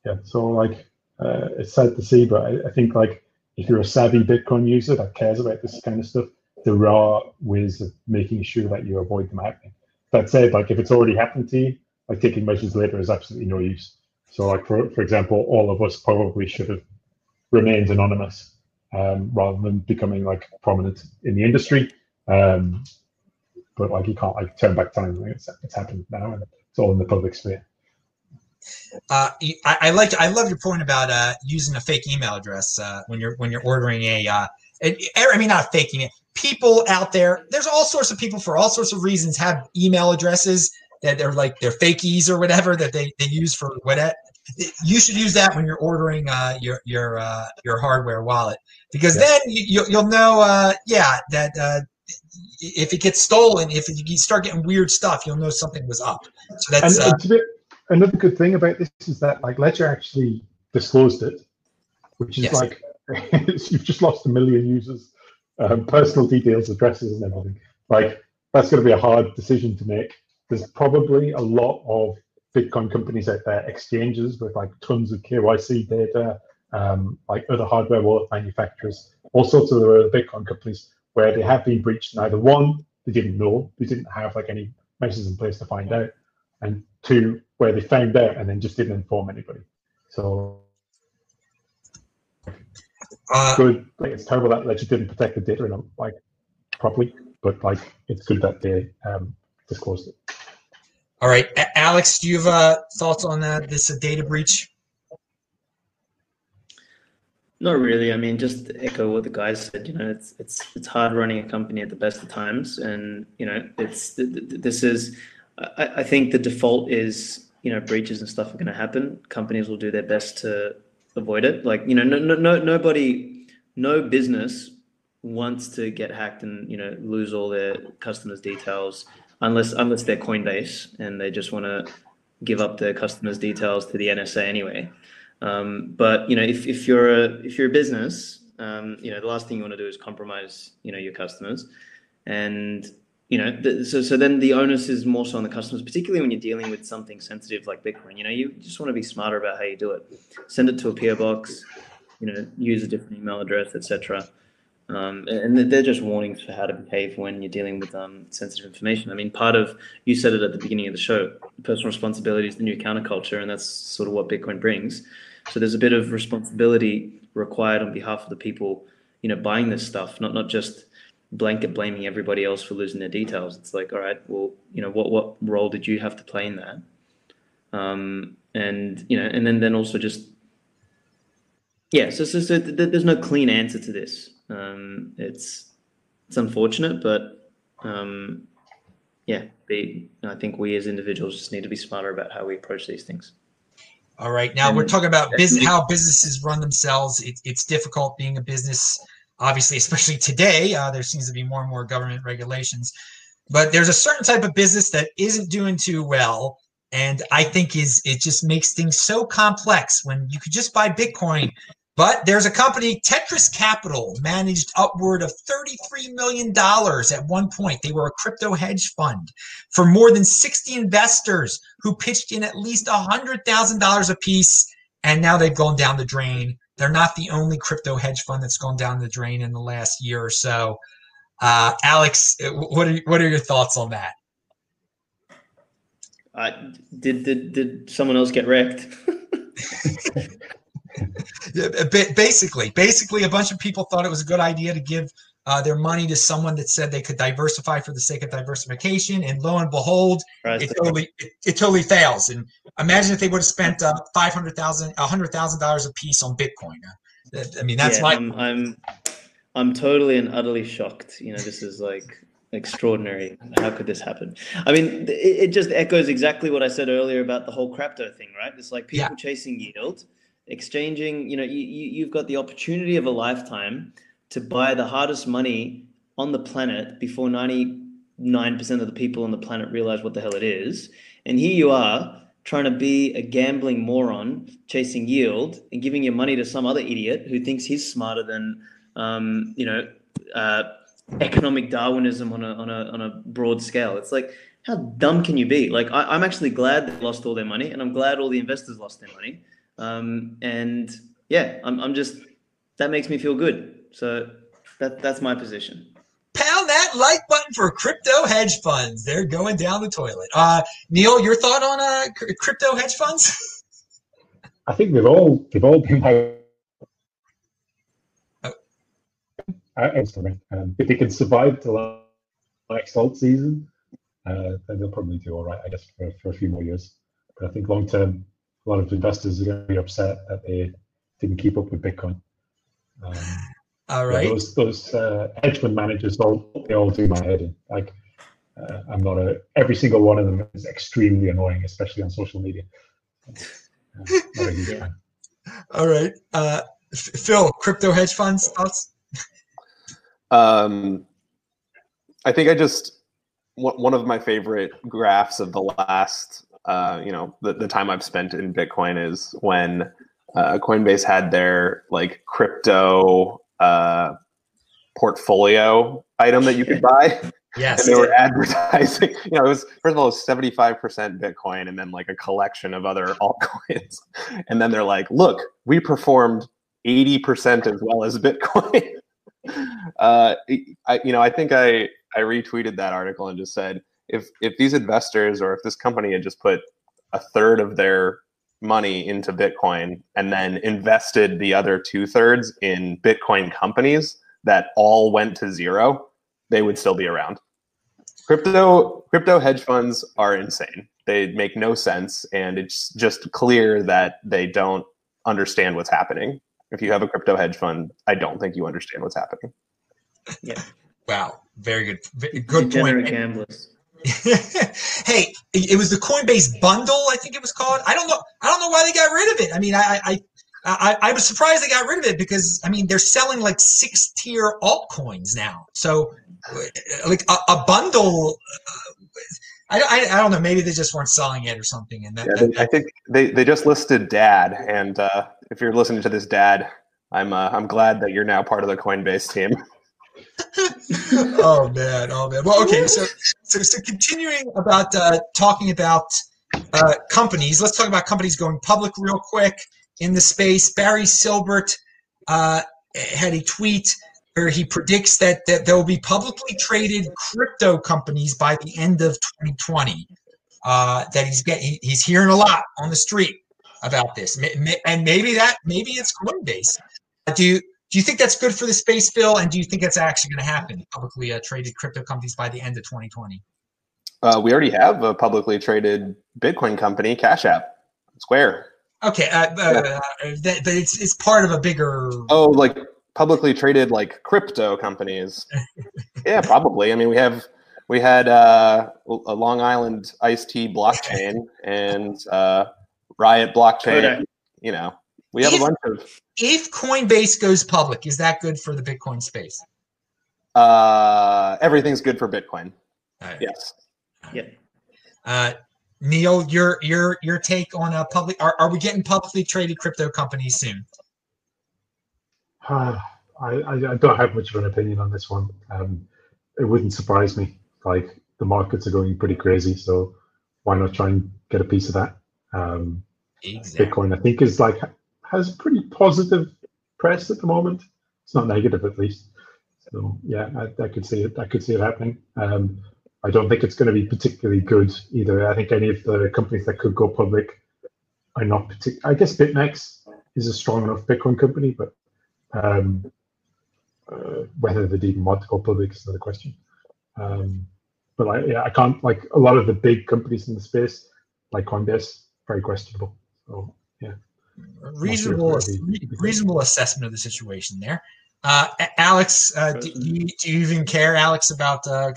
yeah, so like uh, it's sad to see, but I, I, think like if you're a savvy Bitcoin user that cares about this kind of stuff, there are ways of making sure that you avoid them happening. That said, like if it's already happened to you, like taking measures later is absolutely no use. So like for for example, all of us probably should have remained anonymous um, rather than becoming like prominent in the industry. Um, but like you can't like turn back time. Like it's, it's happened now and it's all in the public sphere. Uh, I, I like I love your point about uh, using a fake email address uh, when you're when you're ordering a. Uh, I mean, not faking it. People out there, there's all sorts of people for all sorts of reasons have email addresses that they're like they're fakies or whatever that they, they use for whatever. You should use that when you're ordering uh, your your uh, your hardware wallet because yeah. then you, you'll know, uh, yeah, that uh, if it gets stolen, if you start getting weird stuff, you'll know something was up. So that's and, uh, another good thing about this is that like Ledger actually disclosed it, which is yes. like *laughs* you've just lost a million users, um, personal details, addresses, and everything. Like that's going to be a hard decision to make. There's probably a lot of Bitcoin companies out there, exchanges with like tons of KYC data, um, like other hardware wallet manufacturers, all sorts of other Bitcoin companies where they have been breached. And either one, they didn't know, they didn't have like any measures in place to find out, and two, where they found out and then just didn't inform anybody. So uh, good. Like it's terrible that Ledger didn't protect the data in like properly, but like it's good that they um, disclosed it. All right, a- Aleks, do you have uh, thoughts on that? This a data breach? Not really. I mean, just echo what the guys said. You know, it's it's it's hard running a company at the best of times, and you know, it's this is I, I think the default is you know breaches and stuff are going to happen. Companies will do their best to avoid it. Like you know, no, no, no, nobody, no business wants to get hacked and you know lose all their customers' details unless unless they're Coinbase and they just want to give up their customers' details to the NSA anyway. Um, but you know, if, if you're a if you're a business, um, you know, the last thing you want to do is compromise you know your customers, and you know, the, so so then the onus is more so on the customers, particularly when you're dealing with something sensitive like Bitcoin. You know, you just want to be smarter about how you do it. Send it to a PO box. You know, use a different email address, etc. Um, and they're just warnings for how to behave when you're dealing with um, sensitive information. I mean, part of you said it at the beginning of the show. Personal responsibility is the new counterculture, and that's sort of what Bitcoin brings. So there's a bit of responsibility required on behalf of the people, you know, buying this stuff, not not just blanket blaming everybody else for losing their details. It's like, all right, well, you know, what what role did you have to play in that? Um, and you know, and then then also just yeah. So so, so th- there's no clean answer to this. Um, it's it's unfortunate, but um, yeah, be, I think we as individuals just need to be smarter about how we approach these things. All right, now we're talking about business, how businesses run themselves. It, it's difficult being a business, obviously, especially today. Uh, there seems to be more and more government regulations, but there's a certain type of business that isn't doing too well, and I think is it just makes things so complex when you could just buy Bitcoin but there's a company, Tetras Capital, managed upward of $33 million at one point. They were a crypto hedge fund for more than 60 investors who pitched in at least $100,000 a piece, and now they've gone down the drain. They're not the only crypto hedge fund that's gone down the drain in the last year or so. Uh, Aleks, what are, what are your thoughts on that? Uh, did, did, did someone else get wrecked? *laughs* *laughs* basically, basically, a bunch of people thought it was a good idea to give uh, their money to someone that said they could diversify for the sake of diversification, and lo and behold, it totally it, it, totally fails. And imagine if they would have spent uh, five hundred thousand, a hundred thousand dollars a piece on Bitcoin. Uh, I mean, that's yeah, my. I'm, I'm I'm totally and utterly shocked. You know, this is like extraordinary. How could this happen? I mean, it, it, just echoes exactly what I said earlier about the whole crypto thing, right? It's like people yeah. chasing yield exchanging you know you, you've got the opportunity of a lifetime to buy the hardest money on the planet before 99% of the people on the planet realize what the hell it is. And here you are trying to be a gambling moron chasing yield and giving your money to some other idiot who thinks he's smarter than um, you know uh, economic darwinism on a, on, a, on a broad scale. It's like how dumb can you be? Like I, i'm actually glad they lost all their money and i'm glad all the investors lost their money. Um, and yeah, I'm, I'm just, that makes me feel good. So that, that's my position. Pound that like button for crypto hedge funds. They're going down the toilet. Uh, Neil, your thought on uh, crypto hedge funds? *laughs* I think they've all they've all been oh. uh, sorry. Um, if they can survive till next alt season, uh, then they'll probably do all right, I guess, for, for a few more years. But I think long term, a lot of investors are going to be upset that they didn't keep up with Bitcoin. Um, all right. those those uh, hedge fund managers all they all do my head in. Like uh, I'm not a every single one of them is extremely annoying, especially on social media. Uh, *laughs* yeah. All right, uh, Phil, crypto hedge funds thoughts? Um, I think I just one of my favorite graphs of the last uh, you know, the, the time I've spent in Bitcoin is when uh, Coinbase had their like crypto uh, portfolio item that you could buy. *laughs* Yes. And they were advertising, *laughs* you know, it was first of all, it was 75% Bitcoin and then like a collection of other *laughs* altcoins. And then they're like, look, we performed 80% as well as Bitcoin. uh, I, you know, I think I, I retweeted that article and just said, if if these investors or if this company had just put a third of their money into Bitcoin and then invested the other two thirds in Bitcoin companies that all went to zero, they would still be around. Crypto crypto hedge funds are insane. They make no sense, and it's just clear that they don't understand what's happening. If you have a crypto hedge fund, I don't think you understand what's happening. Yeah. Wow. Very good. Good point. Gamblers. *laughs* hey, it was the Coinbase bundle, I think it was called. I don't know. I don't know why they got rid of it. I mean, I, I, I, I was surprised they got rid of it because I mean they're selling like six tier altcoins now. So, like a, a bundle. I, I, I, don't know. Maybe they just weren't selling it or something. And that, yeah, they, I think they, they just listed Dad, and uh, if you're listening to this, Dad, I'm uh, I'm glad that you're now part of the Coinbase team. *laughs* *laughs* oh man, oh man. Well, okay. So, so, so continuing about uh, talking about uh, companies, let's talk about companies going public real quick in the space. Barry Silbert uh, had a tweet where he predicts that, that there will be publicly traded crypto companies by the end of 2020. Uh, that he's he, he's hearing a lot on the street about this, and maybe that maybe it's Coinbase. Do you do you think that's good for the space, Phil? And do you think that's actually going to happen? Publicly uh, traded crypto companies by the end of 2020. Uh, we already have a publicly traded Bitcoin company, Cash App, Square. Okay, uh, uh, yeah. that, but it's it's part of a bigger. Oh, like publicly traded like crypto companies. *laughs* yeah, probably. I mean, we have we had uh, a Long Island Ice Tea blockchain *laughs* and uh, Riot blockchain. You know, we have if, a bunch of. If Coinbase goes public, is that good for the Bitcoin space? Uh, everything's good for Bitcoin. Right. Yes. Yeah. Uh, Neil, your your your take on a public? Are, are we getting publicly traded crypto companies soon? Uh, I, I don't have much of an opinion on this one. Um, it wouldn't surprise me. Like the markets are going pretty crazy, so why not try and get a piece of that? Um, exactly. Bitcoin, I think, is like has pretty positive press at the moment. It's not negative, at least. So yeah, I, I could see it. I could see it happening. Um, I don't think it's going to be particularly good either. I think any of the companies that could go public are not particular. I guess BitMEX is a strong enough Bitcoin company, but um, uh, whether they'd even want to go public is another question. Um, but I, yeah, I can't like a lot of the big companies in the space, like Coinbase, very questionable. So yeah, reasonable, reasonable assessment of the situation there. Uh, Aleks, uh, do, you, do, you, even care, Aleks, about uh,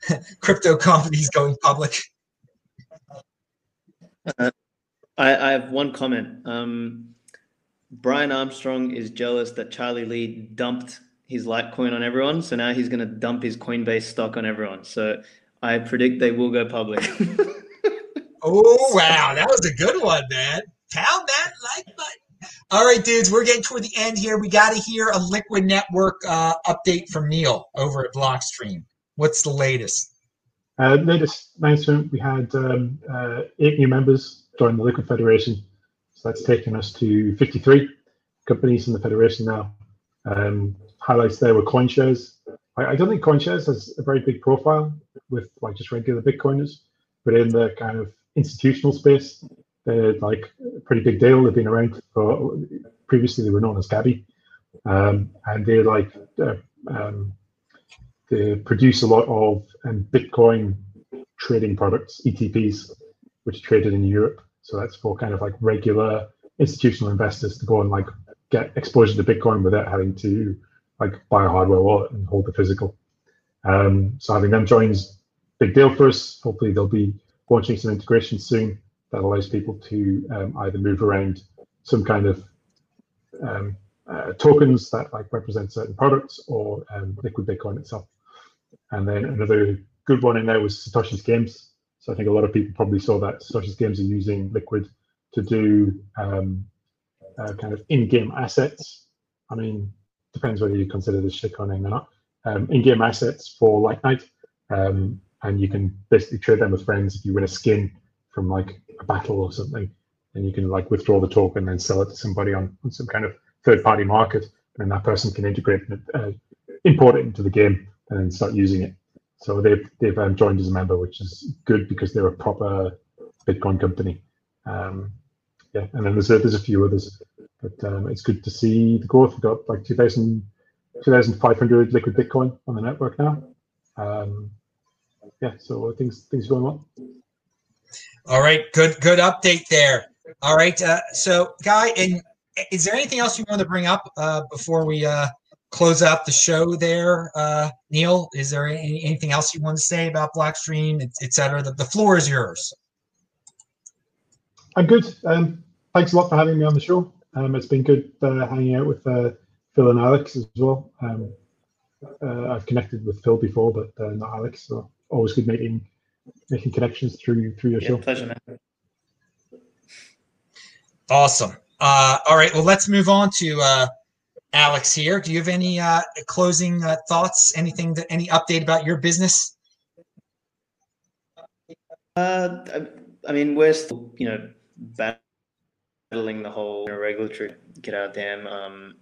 *laughs* crypto companies going public? Uh, I, I, have one comment. Um, Brian Armstrong is jealous that Charlie Lee dumped his Litecoin on everyone, so now he's going to dump his Coinbase stock on everyone. So I predict they will go public. *laughs* oh wow, that was a good one, man! Pound that All right, dudes, we're getting toward the end here. We got to hear a Liquid Network uh, update from Neil over at Blockstream. What's the latest? Uh, latest announcement: we had um, uh, eight new members join the Liquid Federation, so that's taken us to 53 companies in the federation now. Um, highlights there were CoinShares. I, I, don't think CoinShares has a very big profile with like just regular Bitcoiners, but in the kind of institutional space, they're like a pretty big deal. They've been around for previously they were known as Gabi, um, and they're like uh, um, they produce a lot of um, Bitcoin trading products, ETPs, which are traded in Europe. So that's for kind of like regular institutional investors to go and like get exposure to Bitcoin without having to like buy a hardware wallet and hold the physical. Um, so having them join joins big deal for us. Hopefully they'll be launching some integration soon that allows people to um, either move around some kind of um, uh, tokens that like represent certain products or um, liquid Bitcoin itself. And then another good one in there was Satoshi's Games. So I think a lot of people probably saw that Satoshi's Games are using Liquid to do um, uh, kind of in-game assets. I mean, depends whether you consider this shitcoining or not. Um, in-game assets for Lightnite, um, and you can basically trade them with friends if you win a skin from like a battle or something, and you can like withdraw the token and then sell it to somebody on, on some kind of third party market, and that person can integrate it, uh, import it into the game, and start using it. So they've they've um, joined as a member, which is good because they're a proper Bitcoin company. Um, yeah, and then there's a, there's a few others, but um, it's good to see the growth. We've got like 2,000, 2,500 liquid Bitcoin on the network now. Um, yeah, so things things are going well. All right, good good update there. All right, uh, so Guy, and is there anything else you want to bring up uh, before we uh, close out the show? There, uh, Neil, is there any, anything else you want to say about Blockstream, etc.? The, the floor is yours. I'm good. Um, thanks a lot for having me on the show. Um, it's been good uh, hanging out with uh, Phil and Aleks as well. Um, uh, I've connected with Phil before, but uh, not Aleks. So always good meeting making connections through through your yeah, show. Pleasure, man. Awesome. Uh, all right. Well, let's move on to uh, Aleks here. Do you have any uh, closing uh, thoughts? Anything that any update about your business? Uh, I mean, we're still, you know, battling the whole you know, regulatory get out damn. Um,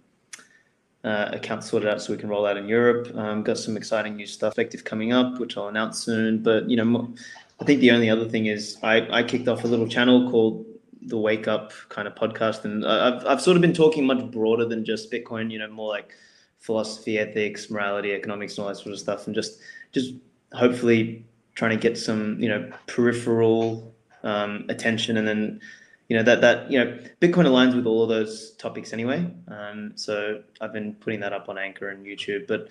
uh, account sorted out so we can roll out in Europe. Um, got some exciting new stuff effective coming up, which I'll announce soon. But you know, I think the only other thing is I, I kicked off a little channel called the Wake Up kind of podcast, and I've I've sort of been talking much broader than just Bitcoin. You know, more like philosophy, ethics, morality, economics, and all that sort of stuff, and just just hopefully trying to get some you know peripheral um, attention, and then you know that that you know Bitcoin aligns with all of those topics anyway. Um, so I've been putting that up on Anchor and YouTube, but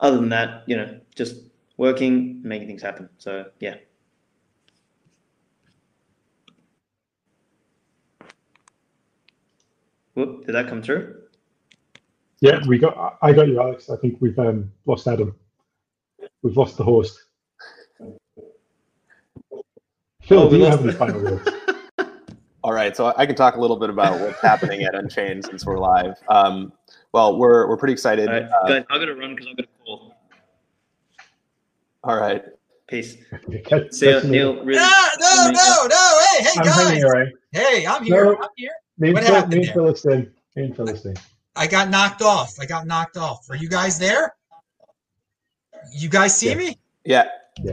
other than that, you know, just working, making things happen. So yeah. Whoop, did that come through? Yeah, we got. I got you, Aleks. I think we've um, lost Adam. We've lost the host. Phil, Oh, do you have the- final words? *laughs* All right, so I can talk a little bit about what's happening at Unchained since we're live. Um, well, we're we're pretty excited. All right, Uh, guys, I gotta run because I got a call. all right, Peace. Catch- *laughs* See ya, Neil. Really. No, no, no, no. Hey, hey, I'm guys. hanging around. Hey, I'm here. No. I'm here. Me What Phil- happened me and there? Philistine. Me and Philistine. I got knocked off. I got knocked off. Are you guys there? You guys see Yeah. me? yeah,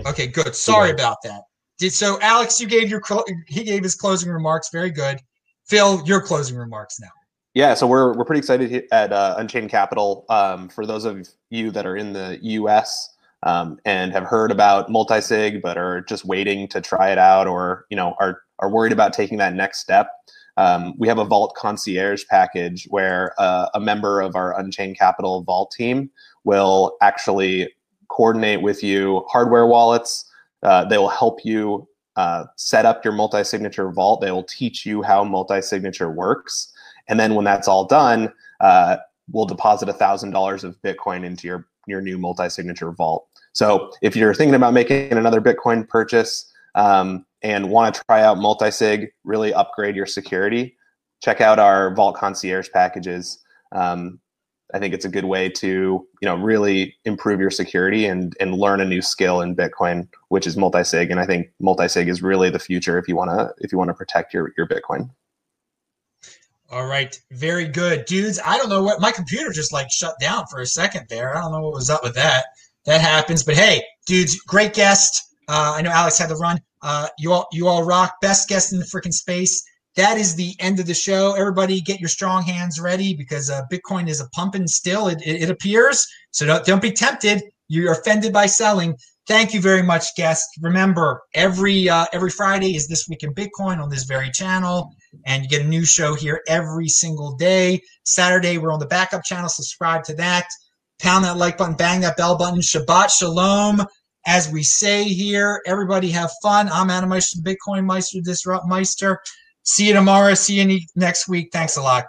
Okay, good. Sorry Yeah. about that. Did so, Aleks? You gave your he gave his closing remarks. Very good. Phil, your closing remarks now. yeah. So we're we're pretty excited at uh, Unchained Capital. Um, for those of you that are in the U.S. Um, and have heard about multi-sig, but are just waiting to try it out, or you know are are worried about taking that next step. Um, we have a Vault Concierge package where uh, a member of our Unchained Capital Vault team will actually coordinate with you hardware wallets. Uh, they will help you uh, set up your multi-signature vault. They will teach you how multi-signature works, and then when that's all done, uh, we'll deposit thousand dollars of Bitcoin into your your new multi-signature vault. So if you're thinking about making another Bitcoin purchase um, and want to try out multi-sig, really upgrade your security, check out our Vault Concierge packages. Um, I think it's a good way to you know really improve your security and and learn a new skill in Bitcoin, which is multi-sig. And I think multi-sig is really the future if you want to if you want to protect your your Bitcoin. All right, very good, dudes. I don't know what my computer just like shut down for a second there. I don't know what was up with that. That happens, but hey, dudes, great guest. Uh, I know Aleks had to run. Uh, you all, you all rock. Best guest in the freaking space. That is the end of the show. Everybody, get your strong hands ready because uh, Bitcoin is a pumping still. It, it, it appears. So don't, don't be tempted. You're offended by selling. Thank you very much, guest. Remember, every uh, every Friday is this week in Bitcoin on this very channel and you get a new show here every single day. Saturday, we're on the backup channel. Subscribe to that. Pound that like button, bang that bell button. Shabbat shalom. As we say here, everybody have fun. I'm Adam Meister, Bitcoin Meister, Disrupt Meister. See you tomorrow. See you next week. Thanks a lot.